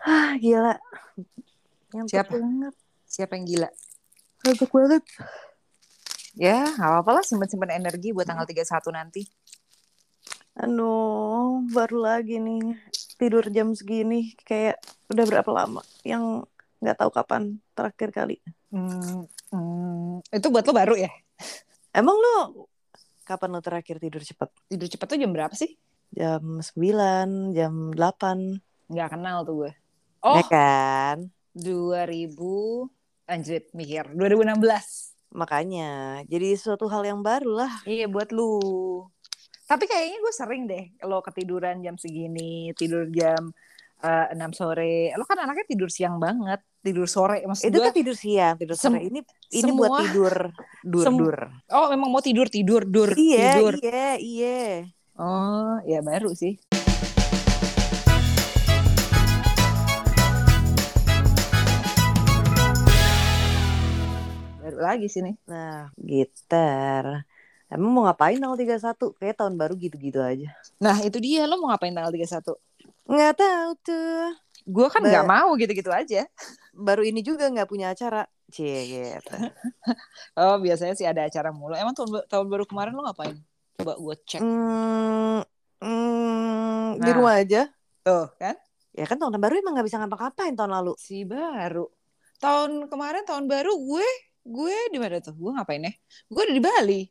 Ah, gila. Ngantuk Siapa? banget. Siapa yang gila? Ngantuk banget. Ya, nggak apa-apa lah simpen-simpen energi buat tanggal 31 nanti. Aduh, baru lagi nih tidur jam segini. Kayak udah berapa lama yang nggak tahu kapan terakhir kali. Hmm, hmm, itu buat lo baru ya? Emang lu kapan lu terakhir tidur cepet? Tidur cepat tuh jam berapa sih? Jam 9, jam 8. Nggak kenal tuh gue. Oh. Ya kan? 2000 anjir mikir 2016. Makanya, jadi suatu hal yang baru lah. Iya buat lu. Tapi kayaknya gue sering deh lo ketiduran jam segini, tidur jam eh, 6 sore. Lo kan anaknya tidur siang banget, tidur sore maksud Itu gue. kan tidur siang, tidur sore. Ini ini buat semua- tidur dur dur. Oh, memang mau tidur tidur dur Iya, tidur. iya, iya. Oh, ya baru sih. Lagi sih nih. Nah, gitar. Emang mau ngapain tanggal 31? Kayak tahun baru gitu-gitu aja. Nah, itu dia lo mau ngapain tanggal 31? Nggak tahu tuh. Gue kan Ba- nggak mau gitu-gitu aja. Baru ini juga nggak punya acara. Cie, gitu. Oh, biasanya sih ada acara mulu. Emang tahun, tahun baru kemarin lo ngapain? Coba gue cek. Hmm, hmm, di Nah. rumah aja. Tuh, kan? Ya kan tahun baru emang nggak bisa ngapa-ngapain tahun lalu. Si baru. Tahun kemarin tahun baru gue gue di mana tuh? Gue ngapain ya? Gue ada di Bali.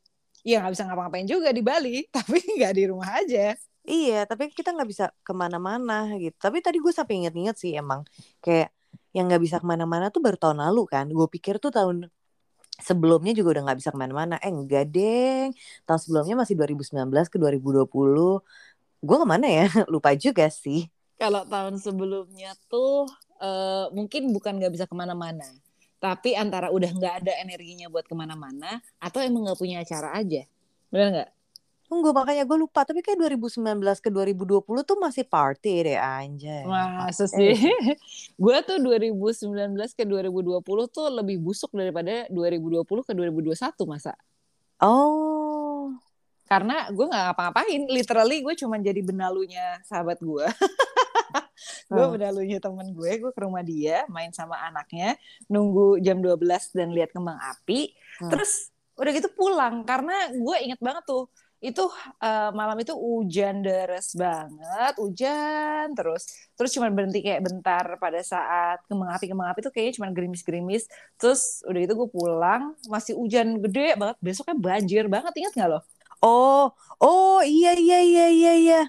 Iya nggak bisa ngapa-ngapain juga di Bali, tapi nggak di rumah aja. Iya, tapi kita nggak bisa ke mana-mana gitu. Tapi tadi gue sampai inget-inget sih emang kayak yang nggak bisa ke mana-mana tuh baru tahun lalu kan. Gue pikir tuh tahun sebelumnya juga udah nggak bisa ke mana-mana. Eh enggak deng. Tahun sebelumnya masih 2019 ke 2020. Gue ke mana ya? Lupa juga sih. Kalau tahun sebelumnya tuh eh, mungkin bukan nggak bisa ke mana-mana, tapi antara udah nggak ada energinya buat ke mana-mana atau emang nggak punya acara aja. Bener nggak? Tunggu makanya gue lupa. Tapi kayak 2019 ke 2020 tuh masih party deh anjay. Masa sih? gue tuh 2019 ke 2020 tuh lebih busuk daripada 2020 ke 2021 masa. Oh. Karena gue nggak ngapa-ngapain, literally gue cuma jadi benalunya sahabat gue. gue Hmm. benalunya temen gue, gue ke rumah dia, main sama anaknya, nunggu jam 12 dan lihat kembang api. Hmm. Terus udah gitu pulang karena gue inget banget tuh itu eh, malam itu hujan deras banget, hujan terus terus cuma berhenti kayak bentar pada saat kembang api kembang api tuh kayaknya cuma gerimis-gerimis terus udah itu gue pulang masih hujan gede banget besoknya banjir banget ingat nggak lo? Oh, oh iya iya iya iya iya.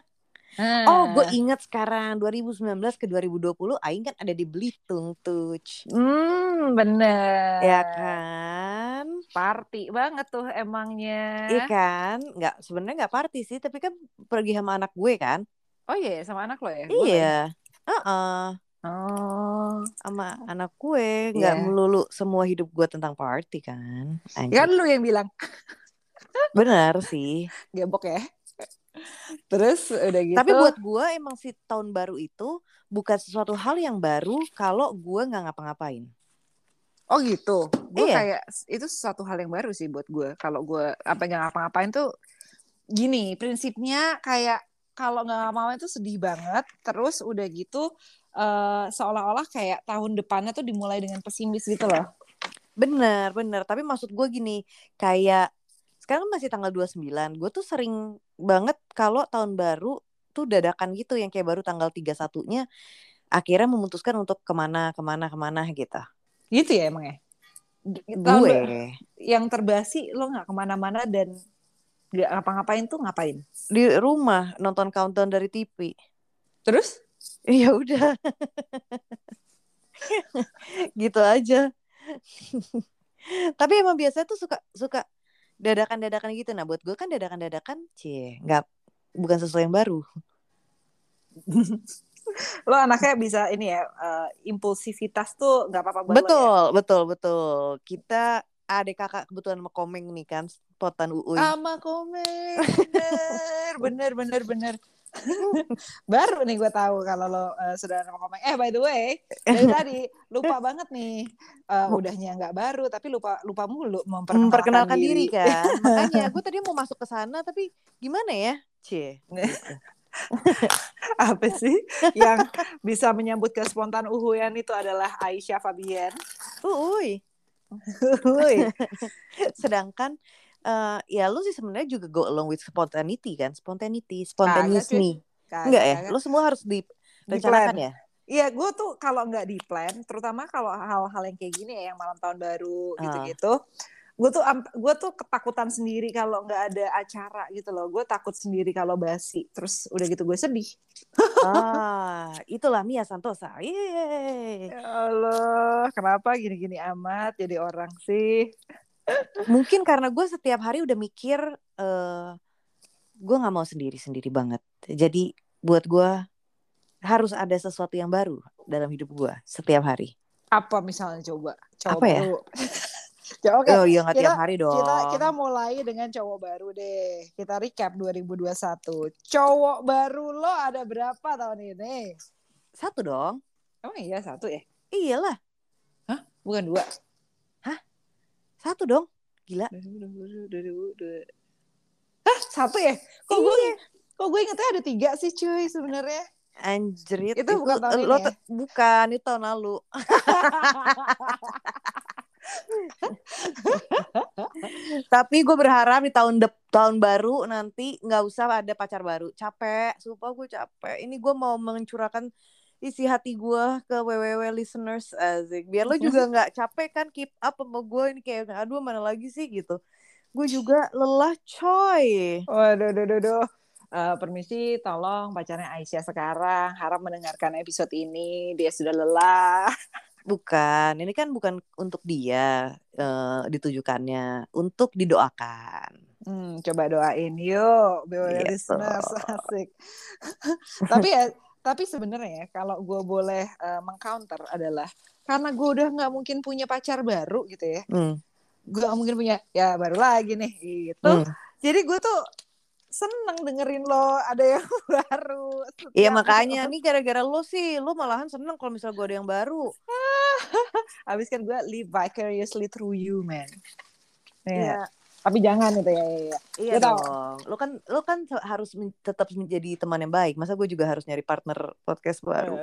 Nah, Oh, gue ingat sekarang 2019 ke 2020 Aing kan ada di Belitung tuh. hmm bener Ya kan? party banget tuh emangnya Iya kan? Nggak sebenarnya nggak party sih, tapi kan pergi sama anak gue kan? oh iya sama anak lo ya Iya. Heeh. Oh, sama anak gue nggak Iya. melulu semua hidup gue tentang party kan? Anjir. ya kan lu yang bilang Benar sih. gebok ya. Terus udah gitu. Tapi buat gue emang si tahun baru itu bukan sesuatu hal yang baru kalau gue nggak ngapa-ngapain. oh gitu. Gue Iya. kayak itu sesuatu hal yang baru sih buat gue. Kalau gue apa nggak ngapa-ngapain tuh gini prinsipnya kayak kalau nggak ngapa-ngapain tuh sedih banget. Terus udah gitu eh, seolah-olah kayak tahun depannya tuh dimulai dengan pesimis gitu loh. Bener, bener. Tapi maksud gue gini, kayak sekarang kan masih tanggal 29. Gue tuh sering banget kalau tahun baru tuh dadakan gitu yang kayak baru tanggal 31-nya akhirnya memutuskan untuk ke mana, ke mana, ke mana gitu. Gitu ya emang ya. Gue. yang terbasi lo nggak ke mana-mana dan nggak ngapa-ngapain tuh ngapain? di rumah nonton countdown dari TV. Terus? Ya udah. gitu aja. Tapi emang biasanya tuh suka suka dadakan-dadakan gitu. Nah, buat gue kan dadakan-dadakan, cie, nggak bukan sesuatu yang baru. lo anaknya bisa ini ya eh, impulsivitas tuh nggak apa-apa buat lo ya? Betul, betul, betul. Kita adik kakak kebetulan sama Komeng nih kan, potan Uui. Sama komen bener bener bener bener baru nih gue tahu kalau lo eh, sudah komen eh by the way dari tadi lupa banget nih Eh, udahnya nggak baru tapi lupa lupa mulu memperkenalkan, memperkenalkan diri. diri kan. Makanya gue tadi mau masuk ke sana tapi gimana ya? Cie. gitu. apa sih yang bisa menyambut ke spontan uhuyan itu adalah Aisyah Fabian. Uy. Uhuy. Sedangkan uh, ya lu sih sebenarnya juga go along with spontaneity kan, spontaneity, spontaneous cuy. me. Enggak ya? Lu semua harus direncanakan ya? Iya, gue tuh kalau nggak di plan, terutama kalau hal-hal yang kayak gini ya, yang malam tahun baru Ah. gitu-gitu, gue tuh gue tuh ketakutan sendiri kalau nggak ada acara gitu loh. Gue takut sendiri kalau basi. Terus udah gitu gue sedih. ah, itulah Mia Santosa. Yeay. Ya Allah, kenapa gini-gini amat jadi orang sih? Mungkin karena gue setiap hari udah mikir eh gue nggak mau sendiri-sendiri banget. Jadi buat gue harus ada sesuatu yang baru dalam hidup gue setiap hari. Apa misalnya coba? Coba Apa ya? Ya, Oke, Oh iya kita- tiap hari dong. kita kita mulai dengan cowok baru deh. Kita recap 2021. Cowok baru lo ada berapa tahun ini? Satu dong. Emang iya satu ya? Iyalah, Bukan dua. Satu dong. Gila. Hah, satu ya? Kok gue Iya. kok gue ingetnya ada tiga sih cuy sebenarnya. Anjrit. Itu bukan tahun lo ini ya? Bukan, itu tahun lalu. Tapi gue berharap di tahun dep tahun baru nanti nggak usah ada pacar baru. Capek, sumpah gue capek. Ini gue mau mencurahkan isi hati gue ke www listeners asik. Biar lo juga nggak capek kan keep up sama gue ini kayak aduh mana lagi sih gitu. Gue juga lelah coy. Waduh, duh, duh, duh. Eh, permisi, tolong pacarnya Aisyah sekarang harap mendengarkan episode ini. Dia sudah lelah. Bukan, ini kan bukan untuk dia eh, ditujukannya, untuk didoakan. Hmm, coba doain yuk, BWL Gitu. listeners asik. tapi ya, tapi sebenarnya ya, kalau gue boleh eh, mengcounter adalah karena gue udah nggak mungkin punya pacar baru gitu ya, Hmm, gue nggak mungkin punya ya baru lagi nih gitu. hmm. Jadi gue tuh seneng dengerin lo ada yang baru. Iya makanya nih gara-gara lo sih, lo malahan seneng kalau misal gue ada yang baru. Habis kan gue live vicariously through you man. Ya. Iya, Tapi jangan itu ya. ya, ya. iya Gue tahu. dong. Lo kan lo kan harus men- tetap menjadi teman yang baik. Masa gue juga harus nyari partner podcast baru.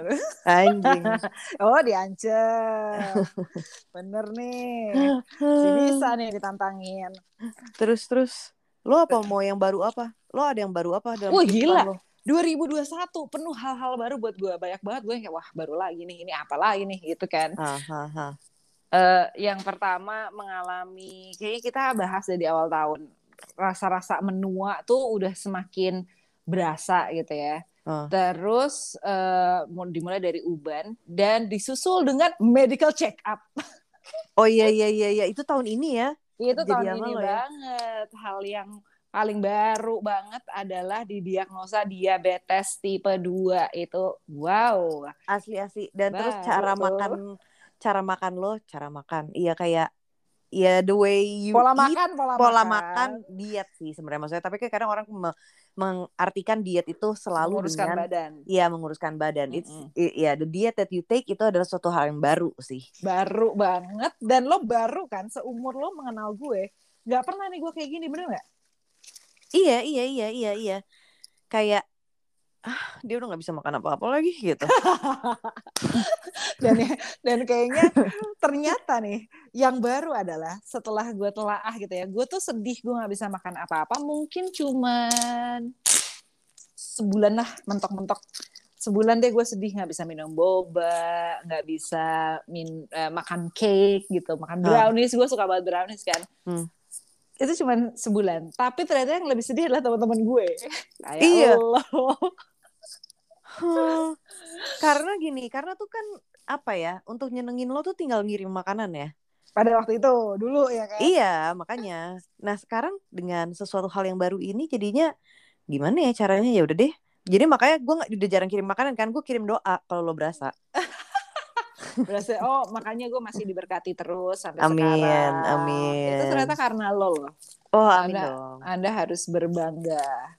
Anjing. Oh diancam. Bener nih. Si bisa nih ditantangin. terus terus lo apa mau yang baru apa? Lo ada yang baru apa dalam Wah, gila. lo? 2021 penuh hal-hal baru buat gue. Banyak banget gue yang kayak wah baru lagi nih. Ini apa lagi nih gitu kan. Ah, ah, ah. Eh, yang pertama mengalami kayaknya kita bahas dari awal tahun. Rasa-rasa menua tuh udah semakin berasa gitu ya. Ah. Terus mau dimulai dari uban dan disusul dengan medical check up. Oh iya iya iya iya itu tahun ini ya. Itu Jadi tahun ini ya? banget. Hal yang paling baru banget adalah didiagnosa diabetes tipe 2 itu wow. asli asli dan terus Baru cara tuh. makan cara makan lo cara makan iya kayak ya the way you Pola eat, makan, pola, pola makan. makan diet sih sebenarnya maksudnya tapi kan kadang orang me- mengartikan diet itu selalu menguruskan dengan badan. Iya menguruskan badan. It's Mm-mm. i- ya the diet that you take itu adalah suatu hal yang baru sih. Baru banget dan lo baru kan seumur lo mengenal gue. Gak pernah nih gue kayak gini bener gak? Iya iya iya iya iya. Kayak ah dia udah nggak bisa makan apa-apa lagi gitu. dan ya- dan kayaknya ternyata nih yang baru adalah setelah gue telaah gitu ya gue tuh sedih gue nggak bisa makan apa-apa mungkin cuman sebulan lah mentok-mentok sebulan deh gue sedih nggak bisa minum boba nggak bisa min eh, makan cake gitu makan Ah. brownies gue suka banget brownies kan Hmm. itu cuman sebulan tapi ternyata yang lebih sedih adalah teman-teman gue kayak Iya. lo Hmm, karena gini, karena tuh kan apa ya, untuk nyenengin lo tuh tinggal ngirim makanan ya. pada waktu itu dulu ya kan Iya, makanya. Nah, sekarang dengan sesuatu hal yang baru ini jadinya gimana ya caranya ya udah deh. Jadi makanya gue nggak udah jarang kirim makanan kan, gue kirim doa kalau lo berasa. Berasa oh makanya gue masih diberkati terus sampai Amin, sekarang. amin. Itu ternyata karena lo loh. Oh, amin Anda- dong. Anda harus berbangga.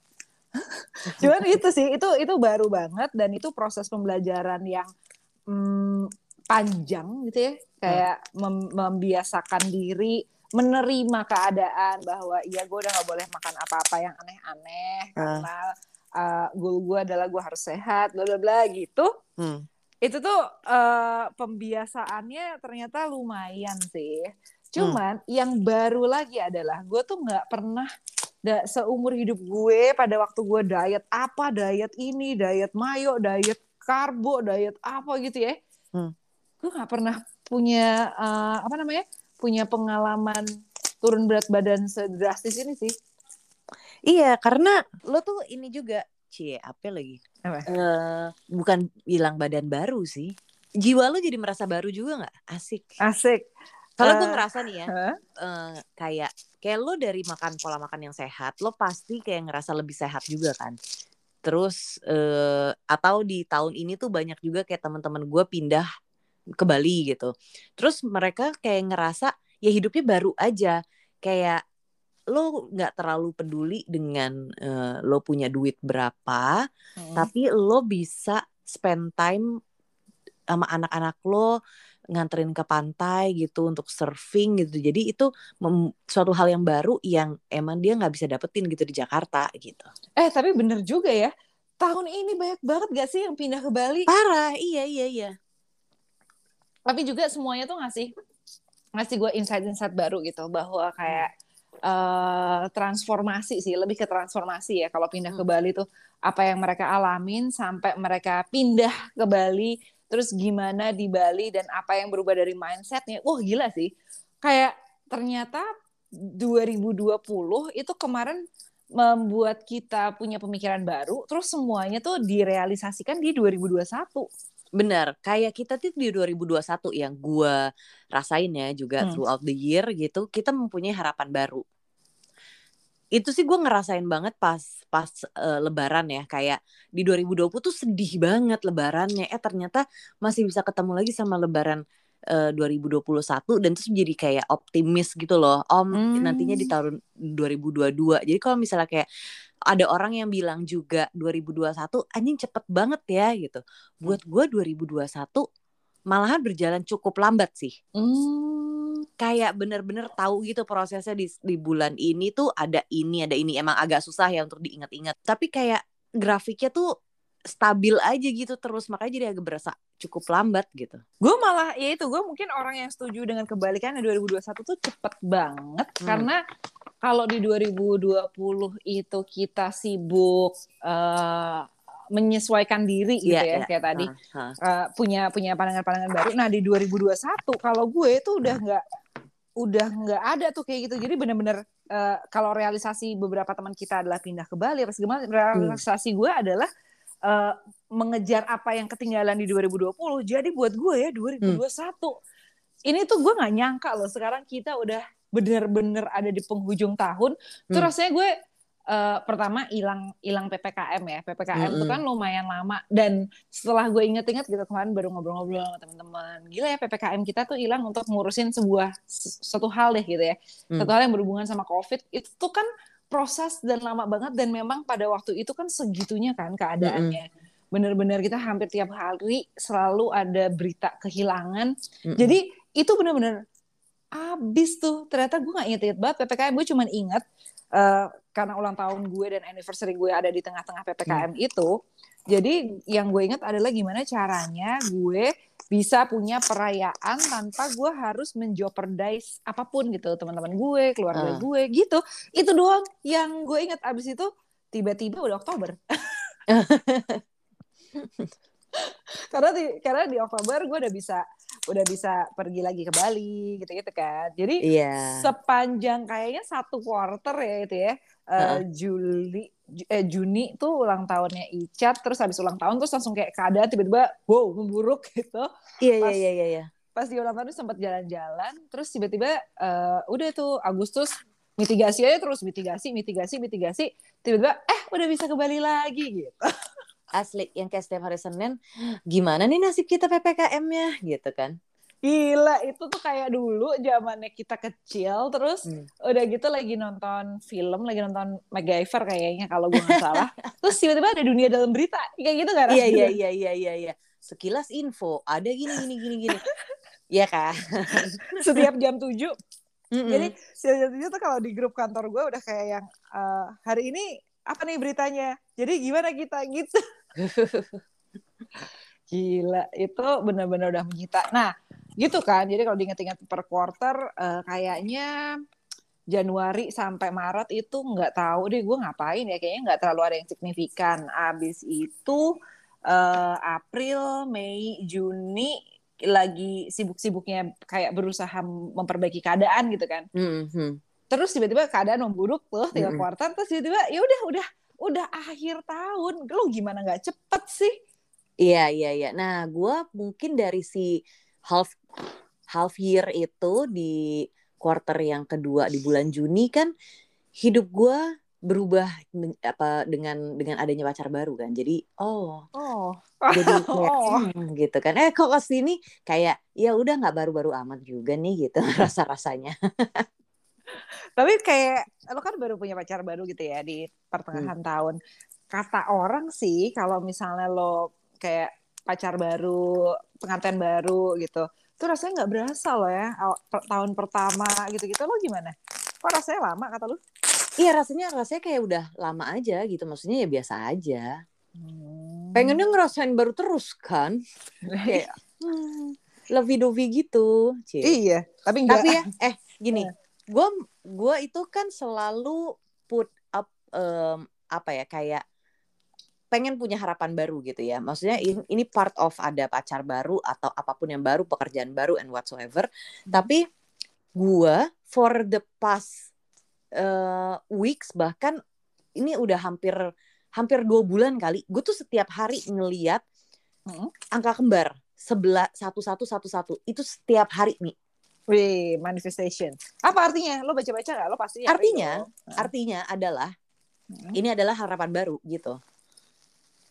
Cuman itu sih itu itu baru banget dan itu proses pembelajaran yang mm, panjang gitu ya. Kayak mem- membiasakan diri menerima keadaan bahwa iya gue udah nggak boleh makan apa-apa yang aneh-aneh Ah. karena uh, goal gue adalah gue harus sehat bla bla bla gitu Hmm. itu tuh uh, pembiasaannya ternyata lumayan sih cuman yang baru lagi adalah gue tuh nggak pernah da, seumur hidup gue pada waktu gue diet apa diet ini diet mayo diet karbo diet apa gitu ya Hmm. gue nggak pernah punya uh, apa namanya punya pengalaman turun berat badan sedrastis ini sih Iya, karena lo tuh ini juga, cie, apa lagi? Apa? Eh, bukan bilang badan baru sih. Jiwa lo jadi merasa baru juga nggak? Asik. asik Kalau gue Eh, ngerasa nih ya, Hah? eh, kayak kayak lo dari makan pola makan yang sehat, lo pasti kayak ngerasa lebih sehat juga kan. Terus eh, atau di tahun ini tuh banyak juga kayak teman-teman gue pindah ke Bali gitu. Terus mereka kayak ngerasa ya hidupnya baru aja, kayak lo nggak terlalu peduli dengan eh, lo punya duit berapa, Hmm. tapi lo bisa spend time sama anak-anak lo nganterin ke pantai gitu untuk surfing gitu jadi itu suatu hal yang baru yang emang dia nggak bisa dapetin gitu di Jakarta gitu Eh tapi bener juga ya. Tahun ini banyak banget gak sih yang pindah ke Bali? parah iya iya iya Tapi juga semuanya tuh ngasih ngasih gue insight-insight baru gitu bahwa kayak eh, transformasi sih lebih ke transformasi ya kalau pindah ke Hmm. Bali tuh apa yang mereka alamin sampai mereka pindah ke Bali terus gimana di Bali dan apa yang berubah dari mindsetnya? Wah gila sih. Kayak ternyata 2020 itu kemarin membuat kita punya pemikiran baru terus semuanya tuh direalisasikan di 2021 benar. Kayak kita tuh di 2021 yang gua rasain ya juga Hmm. throughout the year gitu kita mempunyai harapan baru itu sih gue ngerasain banget pas pas eh, lebaran ya kayak di 2020 tuh sedih banget lebarannya. Eh ternyata masih bisa ketemu lagi sama lebaran eh, 2021 dan terus jadi kayak optimis gitu loh. Om Hmm. nantinya di tahun 2022 jadi kalau misalnya kayak ada orang yang bilang juga 2021 anjing cepet banget ya gitu. Buat gue 2021 malahan berjalan cukup lambat sih. Hmm. Kayak bener-bener tahu gitu prosesnya di, di bulan ini tuh ada ini ada ini emang agak susah ya untuk diingat-ingat tapi kayak grafiknya tuh stabil aja gitu terus makanya jadi agak berasa cukup lambat gitu Gue malah ya itu gue mungkin orang yang setuju dengan kebalikannya 2021 tuh cepet banget Hmm. karena kalau di 2020 itu kita sibuk eh, menyesuaikan diri gitu Iya, ya iya. kayak tadi Hah, hah. eh, punya punya pandangan-pandangan baru. Nah di 2021 kalau gue itu udah nggak udah nggak ada tuh kayak gitu. Jadi bener-bener eh, kalau realisasi beberapa teman kita adalah pindah ke Bali, apa segala macam, realisasi gue adalah eh, mengejar apa yang ketinggalan di 2020. Jadi buat gue ya 2021 ini tuh gue nggak nyangka loh sekarang kita udah bener-bener ada di penghujung tahun. Tuh Hmm. rasanya gue eh, pertama hilang hilang ppkm ya. Ppkm itu Mm-mm. kan lumayan lama. Dan setelah gue inget-inget gitu kemarin baru ngobrol-ngobrol sama teman-teman. Gila ya ppkm kita tuh hilang untuk ngurusin sebuah satu hal deh gitu ya. Hmm. satu hal yang berhubungan sama covid. Itu tuh kan proses dan lama banget. Dan memang pada waktu itu kan segitunya kan keadaannya. Bener-bener kita hampir tiap hari selalu ada berita kehilangan. Mm-mm. jadi itu bener-bener abis tuh. Ternyata gue gak inget-inget banget ppkm gue cuman inget eh, karena ulang tahun gue dan anniversary gue ada di tengah-tengah ppkm itu jadi yang gue inget adalah gimana caranya gue bisa punya perayaan tanpa gue harus menjeopardize apa pun gitu teman-teman gue keluarga Ah. gue gitu. Itu doang yang gue inget abis itu tiba-tiba udah Oktober. Karena di karena di Oktober gue udah bisa udah bisa pergi lagi ke Bali gitu-gitu kan. Jadi iya. sepanjang kayaknya satu quarter ya itu ya eh, Heeh. Juli Ju- eh, Juni tuh ulang tahunnya Icat terus habis ulang tahun terus langsung kayak keadaan tiba-tiba wow memburuk gitu. Iya iya iya iya iya. pas di ulang tahun sempat jalan-jalan terus tiba-tiba eh, udah tuh Agustus mitigasi aja terus mitigasi mitigasi mitigasi tiba-tiba eh udah bisa ke Bali lagi gitu asli yang kayak setiap hari Senin gimana nih nasib kita ppkm-nya gitu kan Gila, itu tuh kayak dulu zamannya kita kecil, terus Hmm. udah gitu lagi nonton film, lagi nonton MacGyver kayaknya kalau gue nggak salah. terus tiba-tiba ada dunia dalam berita, kayak gitu kan? iya iya iya iya iya iya sekilas info ada gini gini gini gini Iya kan Setiap jam 7. Mm-mm. Jadi setiap jam 7 tuh kalau di grup kantor gue udah kayak yang eh, hari ini apa nih beritanya? Jadi gimana kita gitu? Gila, itu benar-benar udah menyita. Nah, gitu kan. Jadi kalau diingat-ingat per quarter, uh, kayaknya Januari sampai Maret itu nggak tahu deh gue ngapain ya. Kayaknya nggak terlalu ada yang signifikan. Abis itu uh, April, Mei, Juni lagi sibuk-sibuknya kayak berusaha memperbaiki keadaan gitu kan. Mm -hmm. Terus tiba-tiba keadaan memburuk tuh tiga mm -hmm. kuartal terus tiba-tiba ya udah udah udah akhir tahun. Lo gimana nggak cepet sih? Iya iya iya. Nah, gue mungkin dari si half half year itu di quarter yang kedua di bulan Juni kan hidup gue berubah apa dengan dengan adanya pacar baru kan. Jadi oh oh jadi kayak oh. Hmm, gitu kan. Eh kok ke sini kayak ya udah nggak baru-baru amat juga nih gitu rasa rasanya. Tapi kayak lo kan baru punya pacar baru gitu ya di pertengahan hmm. tahun. Kata orang sih kalau misalnya lo kayak pacar baru, pengantin baru gitu. Itu rasanya nggak berasa loh ya tahun pertama gitu-gitu. Lo gimana? Kok rasanya lama kata lu? Iya rasanya rasanya kayak udah lama aja gitu. Maksudnya ya biasa aja. Hmm. Pengennya ngerasain baru terus kan? kayak hmm, lebih dovi gitu. Cie. Iya, tapi enggak. Tapi ya, eh gini, gue gue itu kan selalu put up um, apa ya kayak pengen punya harapan baru gitu ya. Maksudnya ini, ini part of ada pacar baru atau apa pun yang baru, pekerjaan baru and whatsoever. Hmm. Tapi gue for the past uh, weeks bahkan ini udah hampir hampir dua bulan kali. Gue tuh setiap hari ngeliat hmm. angka kembar sebelah satu satu satu satu itu setiap hari nih. Wih, manifestation. Apa artinya? Lo baca-baca gak? Lo pasti. Artinya, artinya adalah hmm. ini adalah harapan baru gitu.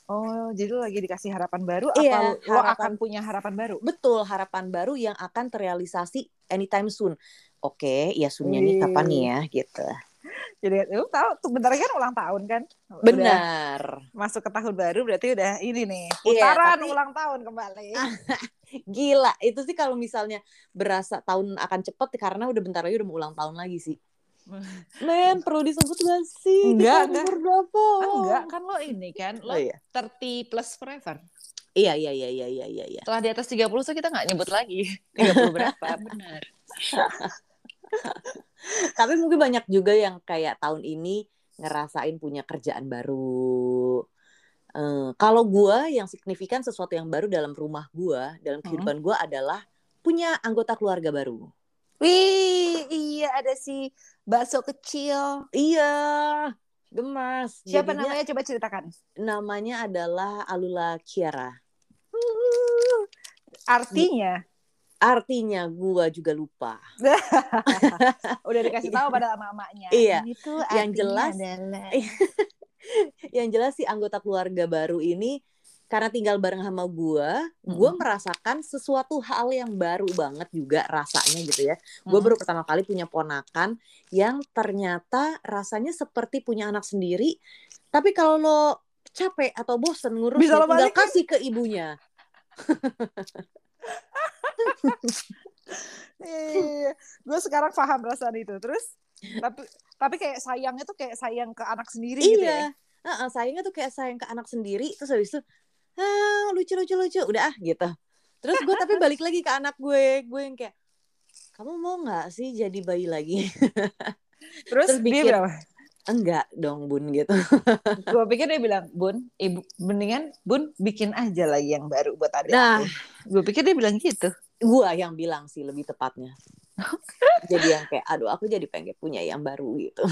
Oh, jadi lo lagi dikasih harapan baru iya, apa lo akan punya harapan baru? Betul, harapan baru yang akan terrealisasi anytime soon. Oke, ya soonnya nih kapan nih ya gitu. Jadi lo tahu tuh bentar kan ulang tahun kan? Benar. Udah masuk ke tahun baru berarti udah ini nih iya, putaran iya, tapi... ulang tahun kembali. Gila, itu sih kalau misalnya berasa tahun akan cepet karena udah bentar lagi udah mau ulang tahun lagi sih. Men, perlu disebut gak sih? Enggak, enggak. berapa? Enggak, kan lo ini kan, lo oh, iya. 30 plus forever. Iya, iya, iya, iya, iya, iya. iya. Setelah di atas 30 so kita nggak nyebut lagi. 30 berapa, benar. Tapi mungkin banyak juga yang kayak tahun ini ngerasain punya kerjaan baru. Uh, kalau gue yang signifikan sesuatu yang baru dalam rumah gue, dalam kehidupan hmm. gue adalah punya anggota keluarga baru. Wih, iya ada si bakso kecil. Iya, gemas. Siapa Jadinya, namanya? Coba ceritakan. Namanya adalah Alula Kiara. artinya? Artinya gua juga lupa. Udah dikasih tahu pada mamanya. Iya. Itu yang jelas adalah... yang jelas si anggota keluarga baru ini karena tinggal bareng sama gue, gue merasakan sesuatu hal yang baru banget juga rasanya gitu ya. Gue baru pertama kali punya ponakan yang ternyata rasanya seperti punya anak sendiri. Tapi kalau lo capek atau bosen ngurus, Bisa ya, tinggal kasih ke ibunya. iya, gue sekarang paham perasaan itu. Terus, tapi tapi kayak sayangnya tuh kayak sayang ke anak sendiri iya. gitu ya. Uh, uh, sayangnya tuh kayak sayang ke anak sendiri terus habis itu ah lucu lucu lucu. Udah ah gitu. Terus gue tapi balik lagi ke anak gue gue yang kayak kamu mau nggak sih jadi bayi lagi? Terus, terus bikin, dia bilang enggak dong bun gitu. Gue pikir dia bilang bun ibu mendingan bun bikin aja lagi yang baru buat adik nah. gue pikir dia bilang gitu. Gue yang bilang sih lebih tepatnya jadi yang kayak aduh aku jadi pengen punya yang baru gitu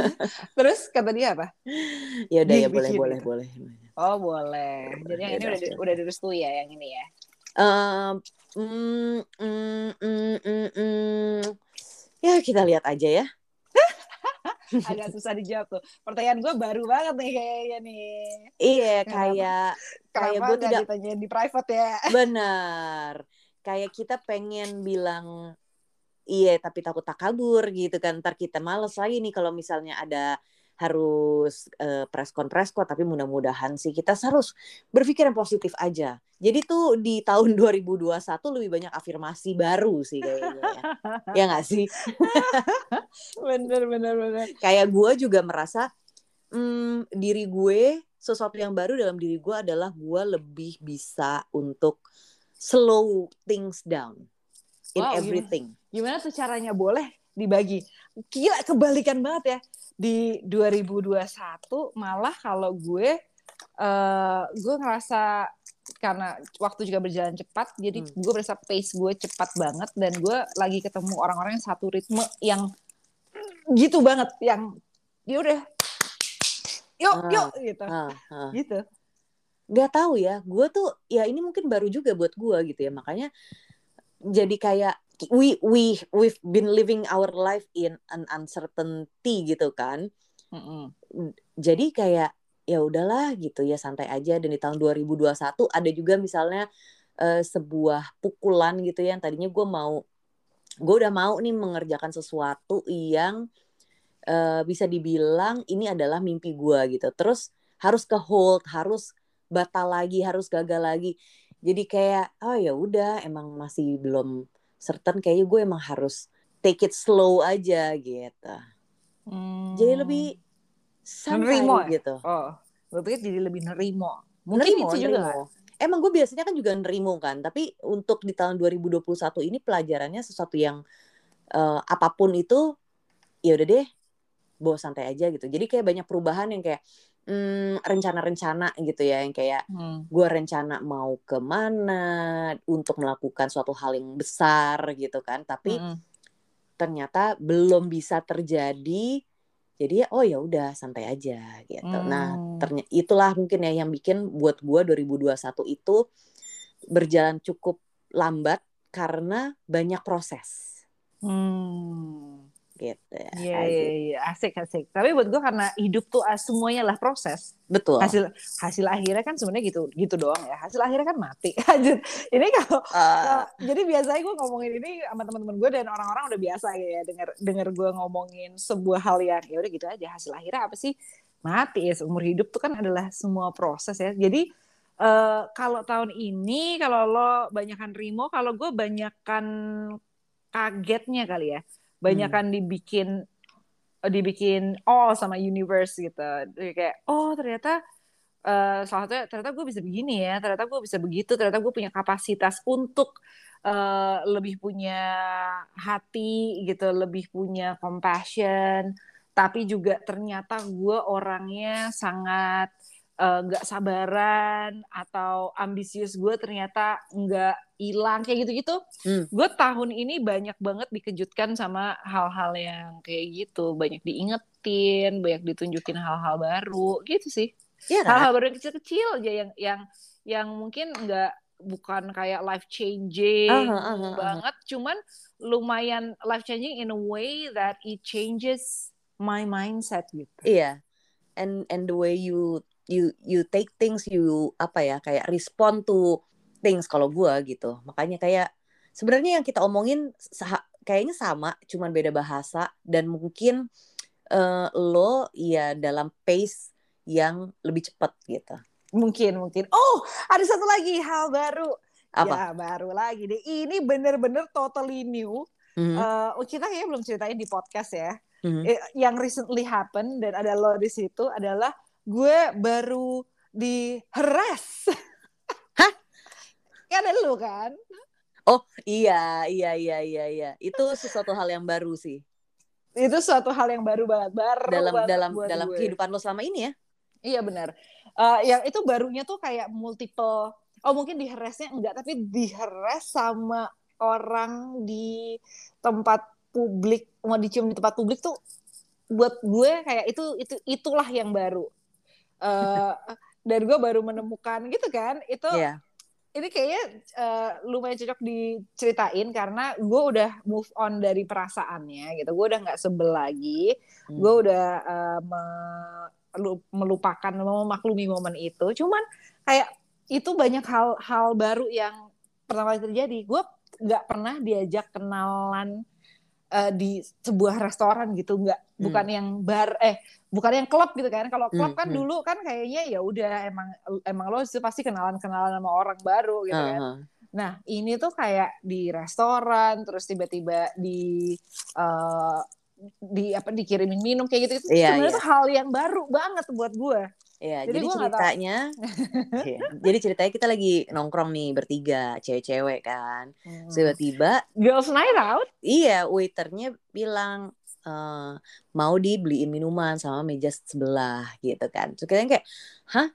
terus kata dia apa ya udah ya boleh boleh boleh Oh boleh. Jadi yang ini udah di, udah direstui ya yang ini ya. Um, mm, mm, mm, mm, mm. Ya kita lihat aja ya. Agak susah dijawab tuh. Pertanyaan gue baru banget nih kayaknya nih. Iya kayak kayak gue tidak ditanya di private ya. Benar. Kayak kita pengen bilang iya tapi takut tak kabur gitu kan. Ntar kita males lagi nih kalau misalnya ada harus uh, preskon preskon tapi mudah-mudahan sih kita harus berpikir yang positif aja. Jadi tuh di tahun 2021 lebih banyak afirmasi baru sih kayaknya ya. ya gak sih? bener bener bener. Kayak gue juga merasa hmm, diri gue sesuatu yang baru dalam diri gue adalah gue lebih bisa untuk slow things down in Wow, gimana? everything. Gimana tuh caranya boleh dibagi? Gila kebalikan banget ya. Di 2021 malah kalau gue eh gue ngerasa karena waktu juga berjalan cepat, jadi Hmm. gue berasa pace gue cepat banget dan gue lagi ketemu orang-orang yang satu ritme yang gitu banget, yang ya udah, yuk Ah. yuk gitu, Ah, ah. gitu. Gak tahu ya, gue tuh ya ini mungkin baru juga buat gue gitu ya, makanya jadi kayak we we we've been living our life in an uncertainty gitu kan. Mm-mm. Jadi kayak ya udahlah gitu ya santai aja dan di tahun 2021 ada juga misalnya eh, sebuah pukulan gitu ya yang tadinya gue mau gue udah mau nih mengerjakan sesuatu yang eh, bisa dibilang ini adalah mimpi gue gitu terus harus ke hold harus batal lagi harus gagal lagi jadi kayak oh ya udah emang masih belum certain kayaknya gue emang harus take it slow aja gitu jadi lebih santai Nerimo ya? gitu Oh, gue pikir jadi lebih nerimo. Mungkin Nerimo, itu juga nerimo. Emang gue biasanya kan juga nerimo kan, tapi untuk di tahun 2021 ini pelajarannya sesuatu yang eh, apa pun itu ya udah deh, bawa santai aja gitu. Jadi kayak banyak perubahan yang kayak hmm, rencana-rencana gitu ya, yang kayak Hmm. gue rencana mau ke mana untuk melakukan suatu hal yang besar gitu kan, tapi Mm-mm. ternyata belum bisa terjadi. Jadi oh ya udah santai aja gitu. Nah, Hmm. ternyata itulah mungkin ya yang bikin buat gua 2021 itu berjalan cukup lambat karena banyak proses Hmm. Gitu ya. Iya, Asik. iya, iya. asik, asik. Tapi buat gue karena hidup tuh ah, semuanya lah proses. Betul. Hasil hasil akhirnya kan sebenarnya gitu gitu doang ya. Hasil akhirnya kan mati. Ini kalau kalau- jadi biasanya gue ngomongin ini sama teman-teman gue dan orang-orang udah biasa ya dengar dengar gue ngomongin sebuah hal yang ya udah gitu aja. Hasil akhirnya apa sih? Mati ya. Seumur hidup tuh kan adalah semua proses ya. Jadi eh, kalau tahun ini kalau lo banyakan Rimo, kalau gue banyakan kagetnya kali ya. Banyakan dibikin dibikin all sama universe gitu. Jadi kayak oh ternyata eh salah satunya ternyata gue bisa begini ya, ternyata gue bisa begitu, ternyata gue punya kapasitas untuk eh, lebih punya hati gitu, lebih punya compassion, tapi juga ternyata gue orangnya sangat eh, nggak sabaran atau ambisius gue ternyata nggak hilang kayak gitu-gitu. Hmm. Gue tahun ini banyak banget dikejutkan sama hal-hal yang kayak gitu, banyak diingetin, banyak ditunjukin hal-hal baru gitu sih Iya kan? hal-hal baru yang kecil-kecil aja yang yang yang mungkin nggak bukan kayak life changing Aha, aha, aha. banget cuman lumayan life changing in a way that it changes my mindset gitu Iya. And and the way you you you take things you apa ya kayak respond to things kalau gua gitu. Makanya kayak sebenarnya yang kita omongin kayaknya sama, cuman beda bahasa dan mungkin eh, lo ya dalam pace yang lebih cepat gitu. mungkin mungkin oh ada satu lagi hal baru Apa? ya baru lagi deh ini bener-bener totally new Mhm, Eh, kita kayaknya belum ceritain di podcast ya mhm. Eh, yang recently happen dan ada lo di situ adalah gue baru diheras. Hah? Kan ada lu kan? Oh iya iya iya iya iya. Itu sesuatu hal yang baru sih Itu suatu hal yang baru banget, baru dalam banget dalam dalam gue. kehidupan lo selama ini ya. Iya benar. Eh, yang itu barunya tuh kayak multiple. Oh mungkin diheresnya enggak, tapi diheres sama orang di tempat publik, mau dicium di tempat publik tuh buat gue kayak itu itu itulah yang baru. Eh dan gue baru menemukan gitu kan, itu Iya. ini kayaknya eh, lumayan cocok diceritain karena gue udah move on dari perasaannya gitu. Gue udah nggak sebel lagi Hmm. gue udah eh, me- lu- melupakan memaklumi momen itu cuman kayak itu banyak hal-hal baru yang pertama kali terjadi gue nggak pernah diajak kenalan eh, di sebuah restoran gitu nggak bukan yang bar eh bukan yang klub gitu kan kalau klub Hmm, kan hmm. dulu kan kayaknya ya udah emang emang lo pasti kenalan kenalan sama orang baru gitu kan Aha. Nah, ini tuh kayak di restoran, terus tiba-tiba di eh, di apa dikirimin minum kayak gitu itu Iya, sebenarnya tuh hal yang baru banget buat gue. Iya, Jadi jadi, ceritanya, Iya, jadi ceritanya kita lagi nongkrong nih bertiga, cewek-cewek kan. Hmm. Tiba-tiba, Girls night out? iya waiternya bilang eh, mau dibeliin minuman sama meja sebelah gitu kan. Terus kita yang kayak, hah?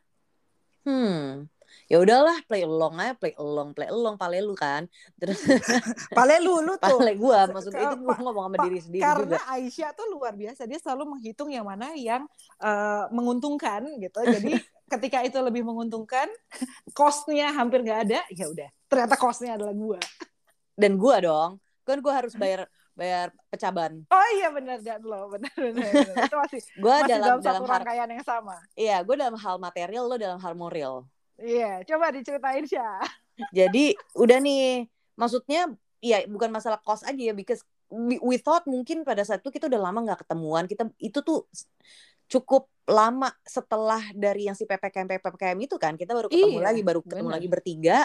Hmm, ya udahlah play along aja, play along, play along, pale lu kan. Terus Pale lu, lu tuh. pale gua, maksudnya itu gua ngomong sama diri sendiri Karena juga. Aisyah tuh luar biasa, dia selalu menghitung yang mana yang eh, menguntungkan gitu. Jadi ketika itu lebih menguntungkan, cost-nya hampir nggak ada, ya udah. Ternyata cost-nya adalah gua. Dan gua dong, kan gua harus bayar bayar pecaban. Oh iya benar dan lo, benar benar. Itu masih Gua masih dalam dalam, dalam rangkaian yang sama. iya, gua dalam hal material, lo dalam hal moral. Iya, coba diceritain Syah. Jadi udah nih, maksudnya ya bukan masalah cost aja ya, because we, we thought mungkin pada saat itu kita udah lama nggak ketemuan, kita itu tuh cukup lama setelah dari yang si ppkm ppkm itu kan, kita baru ketemu Iya, lagi, baru ketemu bener. lagi bertiga,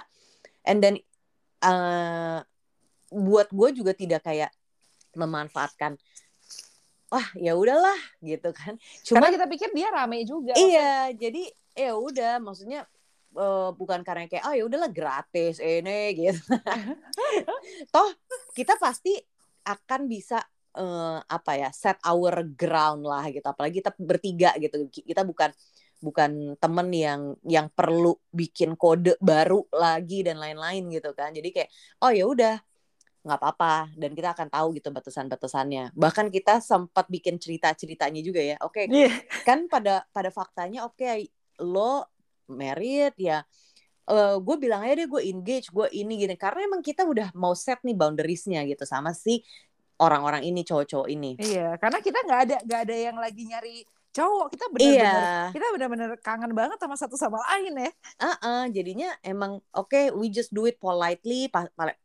and then eh, buat gue juga tidak kayak memanfaatkan, wah ya udahlah gitu kan, cuma Karena kita pikir dia rame juga. Iya, jadi ya udah, maksudnya eh, bukan karena kayak oh ya udahlah gratis ini gitu. Toh kita pasti akan bisa eh, apa ya set our ground lah gitu. Apalagi kita bertiga gitu. Kita bukan bukan temen yang yang perlu bikin kode baru lagi dan lain-lain gitu kan. Jadi kayak oh ya udah nggak apa-apa dan kita akan tahu gitu batasan-batasannya. Bahkan kita sempat bikin cerita-ceritanya juga ya. Oke, Iya. kan pada pada faktanya oke lo married ya gue bilang aja deh gue engage gue ini gini karena emang kita udah mau set nih boundariesnya gitu sama si orang-orang ini cowok-cowok ini Iya, karena kita nggak ada nggak ada yang lagi nyari cowok. Kita benar-benar iya kita benar-benar kangen banget sama satu sama lain ya. uh jadinya emang oke we just do it politely pa- pa-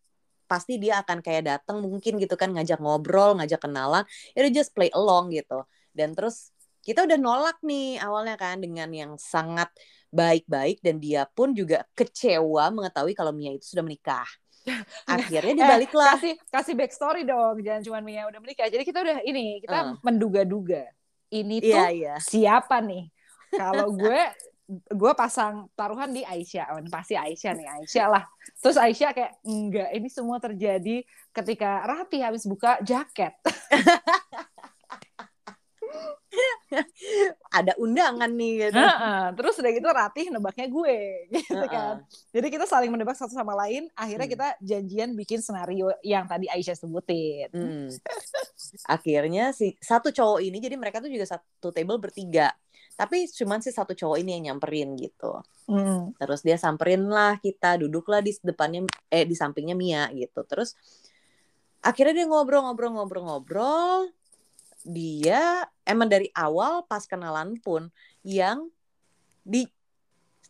pasti dia akan kayak datang mungkin gitu kan ngajak ngobrol ngajak kenalan udah just play along gitu dan terus kita udah nolak nih awalnya kan dengan yang sangat baik-baik dan dia pun juga kecewa mengetahui kalau Mia itu sudah menikah akhirnya dia Eh, baliklah Kasih kasih backstory dong, jangan cuma Mia udah menikah. Jadi kita udah ini, kita Uh. menduga-duga. Ini tuh iya iya siapa nih? Kalau gue gue pasang taruhan di Aisyah, Oh, pasti Aisyah nih Aisyah lah. Terus Aisyah kayak enggak, ini semua terjadi ketika Rati habis buka jaket. ada undangan nih gitu Heeh. Terus udah gitu Rati nebaknya gue, gitu Heeh. kan. Jadi kita saling menebak satu sama lain. Akhirnya Hmm. kita janjian bikin senario yang tadi Aisyah sebutin. Hmm. Akhirnya si satu cowok ini jadi mereka tuh juga satu table bertiga. Tapi cuman si satu cowok ini yang nyamperin gitu. Hmm. Terus dia samperin lah kita, duduklah di depannya eh di sampingnya Mia gitu. Terus akhirnya dia ngobrol-ngobrol-ngobrol-ngobrol. Dia emang dari awal pas kenalan pun yang di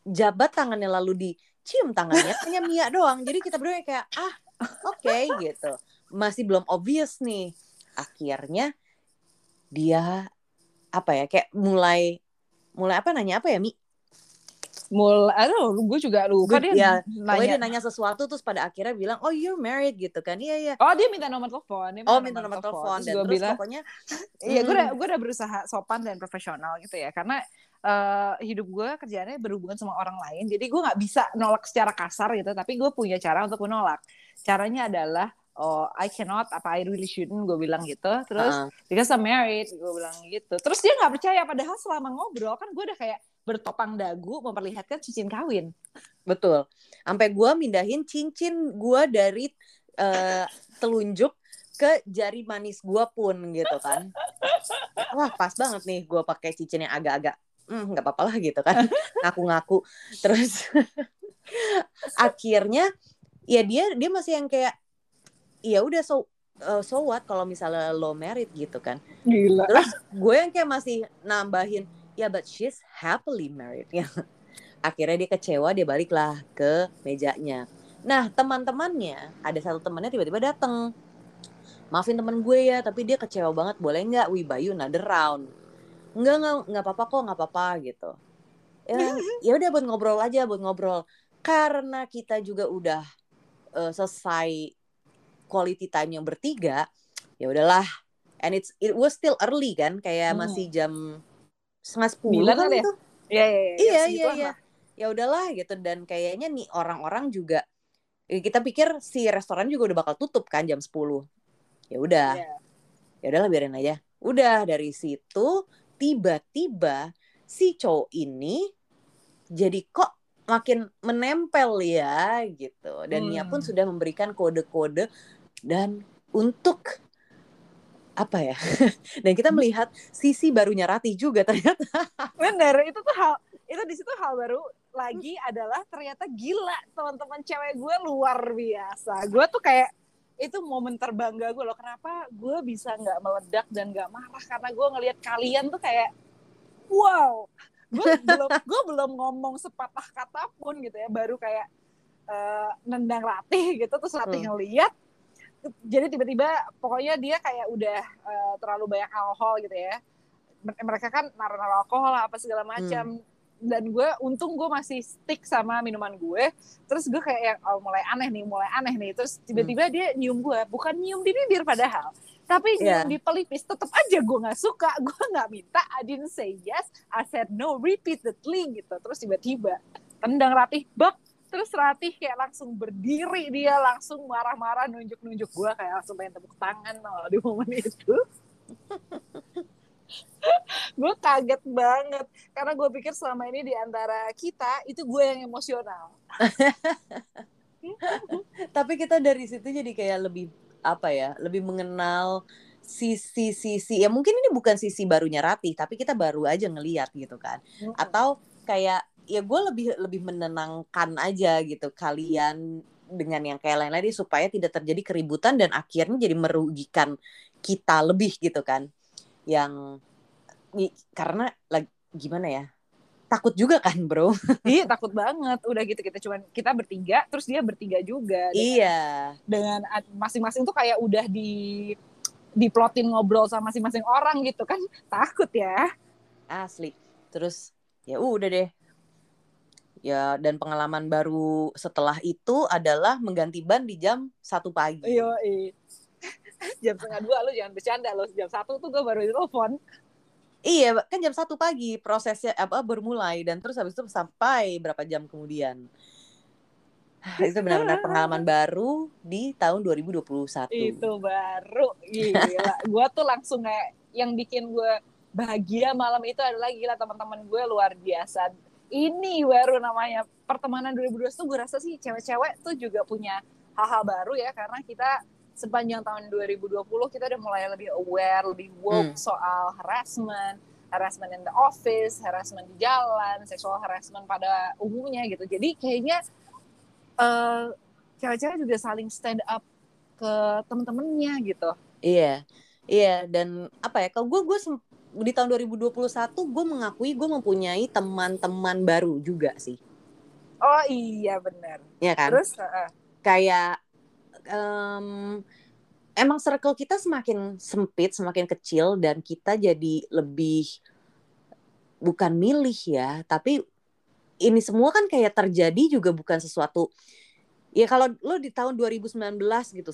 jabat tangannya lalu dicium tangannya hanya Mia doang. Jadi kita berdua kayak ah oke gitu. Masih belum obvious nih. Akhirnya dia apa ya kayak mulai mulai apa nanya apa ya Mi? Mul, aduh, gue juga lupa dia ya, Pokoknya dia nanya. nanya sesuatu terus pada akhirnya bilang oh you're married gitu kan. Iya iya. Oh dia minta nomor telepon. Dia Oh minta nomor telepon Terus dan gue terus bilang, pokoknya iya gue udah gue udah berusaha sopan dan profesional gitu ya. Karena eh, hidup gue kerjaannya berhubungan sama orang lain. Jadi gue nggak bisa nolak secara kasar gitu. Tapi gue punya cara untuk menolak. Caranya adalah oh I cannot apa I really shouldn't gue bilang gitu. Terus uh-uh. because I'm married gue bilang gitu. Terus dia nggak percaya. Padahal selama ngobrol kan gue udah kayak bertopang dagu memperlihatkan cincin kawin. betul. Sampai gua mindahin cincin gua dari eh, telunjuk ke jari manis gua pun gitu kan. Wah pas banget nih gua pakai cincin yang agak-agak hmm, nggak apa-apa lah gitu kan ngaku-ngaku terus akhirnya ya dia dia masih yang kayak ya udah so uh, so what kalau misalnya lo married gitu kan Gila. terus gue yang kayak masih nambahin ya but she's happily married ya. Akhirnya dia kecewa dia baliklah ke mejanya. Nah teman-temannya ada satu temannya tiba-tiba datang maafin teman gue ya tapi dia kecewa banget boleh nggak we buy you another round? Nggak nggak nggak apa-apa kok nggak apa-apa gitu. Ya ya udah buat ngobrol aja buat ngobrol. Karena kita juga udah eh, selesai quality time yang bertiga ya udahlah. And it's it was still early kan kayak Hmm. masih jam setengah sepuluh kan kali ya? itu Iya iya iya. iya Ya, iya iya lah. ya udahlah gitu dan kayaknya nih orang-orang juga eh, kita pikir si restoran juga udah bakal tutup kan jam 10 ya udah Iya. ya udahlah biarin aja udah dari situ tiba-tiba si cowok ini jadi kok makin menempel ya gitu dan Nia pun Hmm. sudah memberikan kode-kode dan untuk apa ya dan kita melihat sisi barunya Ratih juga ternyata Bener, itu tuh hal itu di situ hal baru lagi adalah ternyata gila teman-teman cewek gue luar biasa. Gue tuh kayak itu momen terbangga gue loh. Kenapa gue bisa nggak meledak dan nggak marah karena gue ngelihat kalian tuh kayak wow. Gue belum gue belum ngomong sepatah kata pun gitu ya. Baru kayak eh, nendang Ratih gitu terus Ratih Hmm. ngeliat jadi tiba-tiba pokoknya dia kayak udah eh, terlalu banyak alkohol gitu ya. Mereka kan naruh-naruh alkohol lah apa segala macam. Dan gue untung gue masih stick sama minuman gue. Terus gue kayak yang oh, mulai aneh nih mulai aneh nih. Terus tiba-tiba dia nyium gue. Bukan nyium di bibir padahal tapi nyium Iya. di pelipis. Tetap aja gue nggak suka. Gue nggak minta I didn't say yes. I said no repeatedly gitu. Terus tiba-tiba tendang Ratih bak terus Ratih kayak langsung berdiri dia langsung marah-marah nunjuk-nunjuk gue kayak langsung pengen tepuk tangan loh di momen itu. Gue kaget banget karena gue pikir selama ini di antara kita itu gue yang emosional. Tapi kita dari situ jadi kayak lebih apa ya lebih mengenal sisi-sisi ya mungkin ini bukan sisi barunya Ratih tapi kita baru aja ngeliat gitu kan. Atau kayak ya gue lebih lebih menenangkan aja gitu kalian dengan yang kayak lain-lain supaya tidak terjadi keributan dan akhirnya jadi merugikan kita lebih gitu kan yang karena lagi gimana ya takut juga kan bro Iya takut banget. Udah gitu kita cuman kita bertiga, terus dia bertiga juga. Dengan, iya Dengan masing-masing tuh kayak udah di diplotin ngobrol sama masing-masing orang gitu kan takut ya. asli terus ya udah deh ya dan pengalaman baru setelah itu adalah mengganti ban di jam satu pagi Iya. jam setengah dua lu jangan bercanda lo jam satu tuh gue baru telepon. Iya, kan jam satu pagi prosesnya apa bermulai dan terus habis itu sampai berapa jam kemudian. itu benar-benar pengalaman baru di tahun 2021. Itu baru gila. gue tuh langsung kayak yang bikin gue bahagia malam itu adalah gila teman-teman gue luar biasa. Ini baru namanya pertemanan 2022 tuh gue rasa sih cewek-cewek tuh juga punya hal-hal baru ya karena kita sepanjang tahun 2020 kita udah mulai lebih aware, lebih woke Hmm. soal harassment, harassment in the office, harassment di jalan, sexual harassment pada umumnya gitu. Jadi kayaknya eh cewek-cewek juga saling stand up ke temen-temennya gitu. Iya. Iya dan apa ya? Kalau gue gue di tahun 2021 gue mengakui gue mempunyai teman-teman baru juga sih. Oh iya benar. Ya kan? Terus eh, kayak em, emang circle kita semakin sempit, semakin kecil dan kita jadi lebih bukan milih ya, tapi ini semua kan kayak terjadi juga bukan sesuatu ya kalau lo di tahun 2019 gitu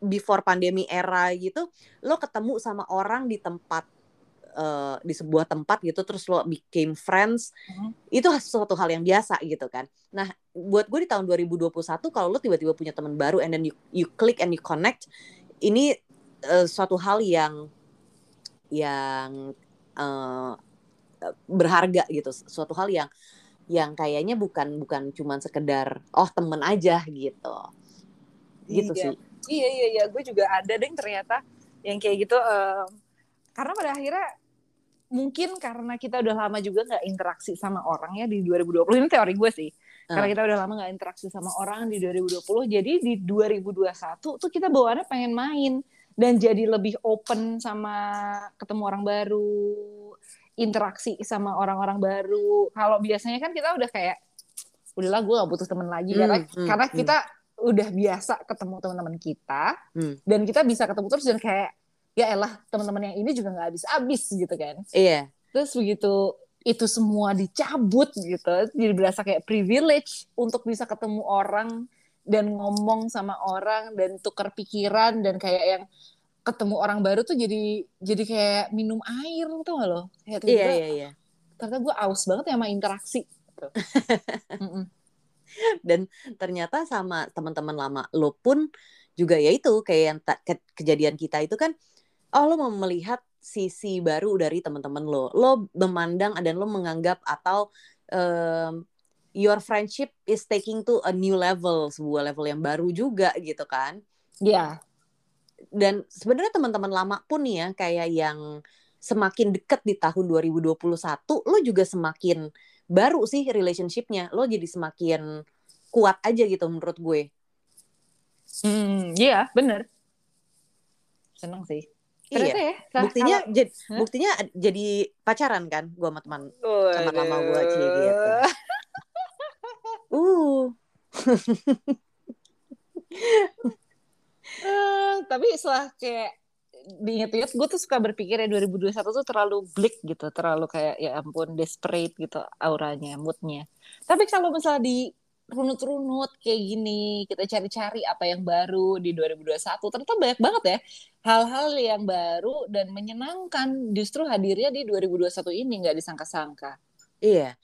before pandemi era gitu lo ketemu sama orang di tempat eh, di sebuah tempat gitu terus lo became friends Mhm. itu sesuatu hal yang biasa gitu kan. Nah buat gue di tahun 2021 kalau lo tiba-tiba punya teman baru and then you you click and you connect ini eh, suatu hal yang yang eh, berharga gitu. Suatu hal yang yang kayaknya bukan bukan cuman sekedar oh temen aja gitu. Gitu Iya. sih. Iya iya iya. Gue juga ada deh ternyata yang kayak gitu eh, karena pada akhirnya mungkin karena kita udah lama juga nggak interaksi sama orang ya di 2020 ini teori gue sih karena Hmm. kita udah lama nggak interaksi sama orang di 2020 jadi di 2021 tuh kita bawaannya pengen main dan jadi lebih open sama ketemu orang baru interaksi sama orang-orang baru kalau biasanya kan kita udah kayak udahlah gue gak butuh temen lagi Hmm, karena hmm, karena hmm. kita udah biasa ketemu teman-teman kita Hmm. dan kita bisa ketemu terus dan kayak ya elah teman-teman yang ini juga nggak habis-habis gitu kan. Iya. Terus begitu itu semua dicabut gitu jadi berasa kayak privilege untuk bisa ketemu orang dan ngomong sama orang dan tukar pikiran dan kayak yang ketemu orang baru tuh jadi jadi kayak minum air tuh gak lo? Kayak iya iya iya. ternyata gue aus banget ya sama interaksi gitu. dan ternyata sama teman-teman lama lo pun juga ya itu kayak yang ke kejadian kita itu kan oh lo mau melihat sisi baru dari teman-teman lo. Lo memandang dan lo menganggap atau um, your friendship is taking to a new level sebuah level yang baru juga gitu kan? Iya. Yeah. Dan sebenarnya teman-teman lama pun nih ya kayak yang semakin dekat di tahun 2021 lo juga semakin baru sih relationshipnya. Lo jadi semakin kuat aja gitu menurut gue. Hmm iya yeah, bener. Seneng sih Ternyata iya. Ya, buktinya kalau... jadi huh? buktinya jadi pacaran kan gue sama teman teman lama gue sih gitu. uh. uh, tapi setelah kayak diinget-inget gue tuh suka berpikir ya 2021 tuh terlalu bleak gitu terlalu kayak ya ampun desperate gitu auranya moodnya tapi kalau misalnya di runut-runut kayak gini kita cari-cari apa yang baru di 2021 ternyata banyak banget ya hal-hal yang baru dan menyenangkan justru hadirnya di 2021 ini nggak disangka-sangka. Iya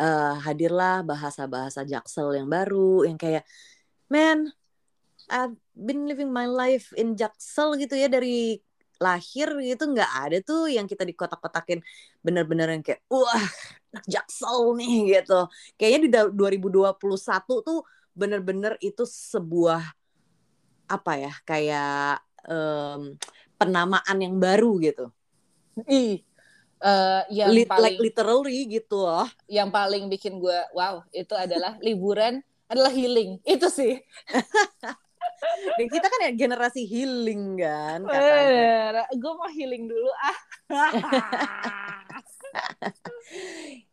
uh, hadirlah bahasa-bahasa jaksel yang baru yang kayak man I've been living my life in Jaksel gitu ya dari lahir gitu nggak ada tuh yang kita di kotak-kotakin bener-bener yang kayak wah Jaksel nih gitu. Kayaknya di 2021 tuh bener-bener itu sebuah apa ya kayak um, penamaan yang baru gitu. Ih, uh, yang Lit, paling like literally gitu loh. Yang paling bikin gue wow itu adalah liburan adalah healing itu sih. Dan kita kan ya generasi healing kan Gue mau healing dulu ah.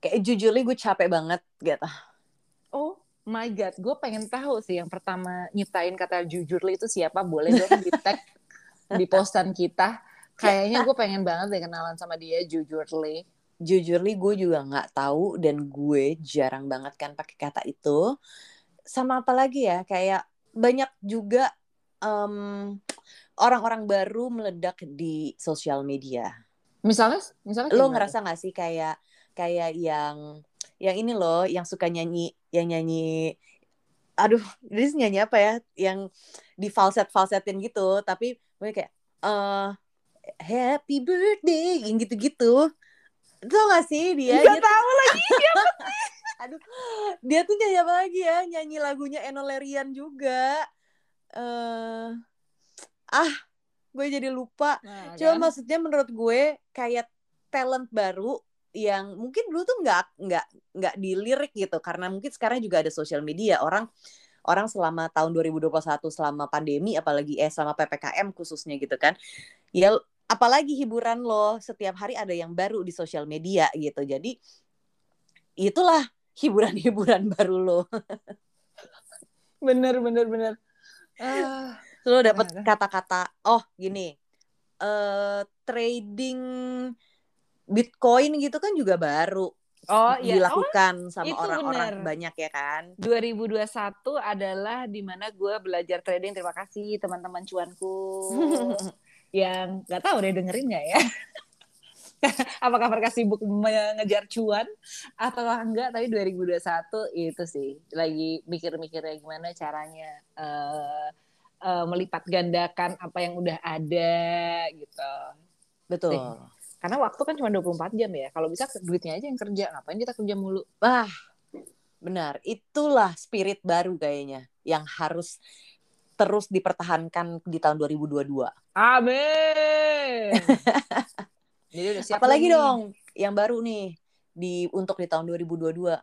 Kayak jujur gue capek banget gitu. Oh my god, gue pengen tahu sih yang pertama nyiptain kata jujur itu siapa? Boleh dong di tag di postan kita. Kayaknya gue pengen banget deh kenalan sama dia jujurly. Jujurly gue juga nggak tahu dan gue jarang banget kan pakai kata itu. Sama apa lagi ya kayak banyak juga um, orang-orang baru meledak di sosial media. Misalnya, misalnya lo ngerasa gak sih kayak kayak yang yang ini loh, yang suka nyanyi, yang nyanyi, aduh, ini nyanyi apa ya, yang di falset falsetin gitu, tapi gue kayak uh, happy birthday, yang gitu-gitu. Tau gak sih dia? Gak tahu lagi siapa aduh dia tuh nyanyi apa lagi ya? Nyanyi lagunya Enolerian juga. Uh, ah gue jadi lupa. Nah, cuma kan? maksudnya menurut gue kayak talent baru yang mungkin dulu tuh nggak nggak nggak dilirik gitu. Karena mungkin sekarang juga ada sosial media. Orang orang selama tahun 2021 selama pandemi apalagi eh selama ppkm khususnya gitu kan. Ya apalagi hiburan lo setiap hari ada yang baru di sosial media gitu. Jadi itulah hiburan-hiburan baru lo. bener bener bener. Uh, lo dapet kata-kata oh gini uh, trading Bitcoin gitu kan juga baru oh, iya. dilakukan oh, sama orang-orang banyak ya kan. 2021 adalah di mana gue belajar trading. Terima kasih teman-teman cuanku yang nggak tahu deh dengerin nggak ya. apakah mereka sibuk mengejar cuan atau enggak? Tapi 2021 itu sih. Lagi mikir-mikir ya gimana caranya uh, uh, melipat gandakan apa yang udah ada gitu. Betul. Nih. karena waktu kan cuma 24 jam ya. Kalau bisa duitnya aja yang kerja. Ngapain kita kerja mulu? Ah benar. Itulah spirit baru kayaknya yang harus terus dipertahankan di tahun 2022 amin Jadi udah siap Apalagi dong yang baru nih di untuk di tahun 2022.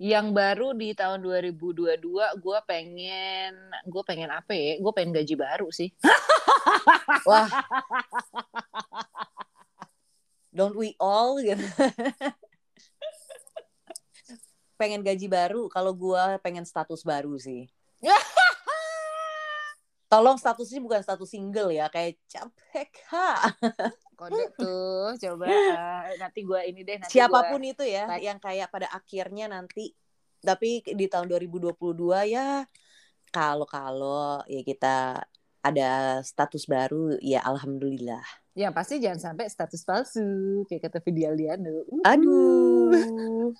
Yang baru di tahun 2022 gue pengen gue pengen apa ya? Gue pengen gaji baru sih. Wah. Don't we all gitu. pengen gaji baru, kalau gue pengen status baru sih. Tolong statusnya bukan status single ya, kayak capek ha. Kode tuh, coba uh, nanti gue ini deh. Nanti Siapa pun gua... itu ya, like. yang kayak pada akhirnya nanti, tapi di tahun 2022 ya, kalau kalau ya kita ada status baru, ya alhamdulillah. Ya pasti jangan sampai status palsu kayak kata Vidi Aldiano. Aduh.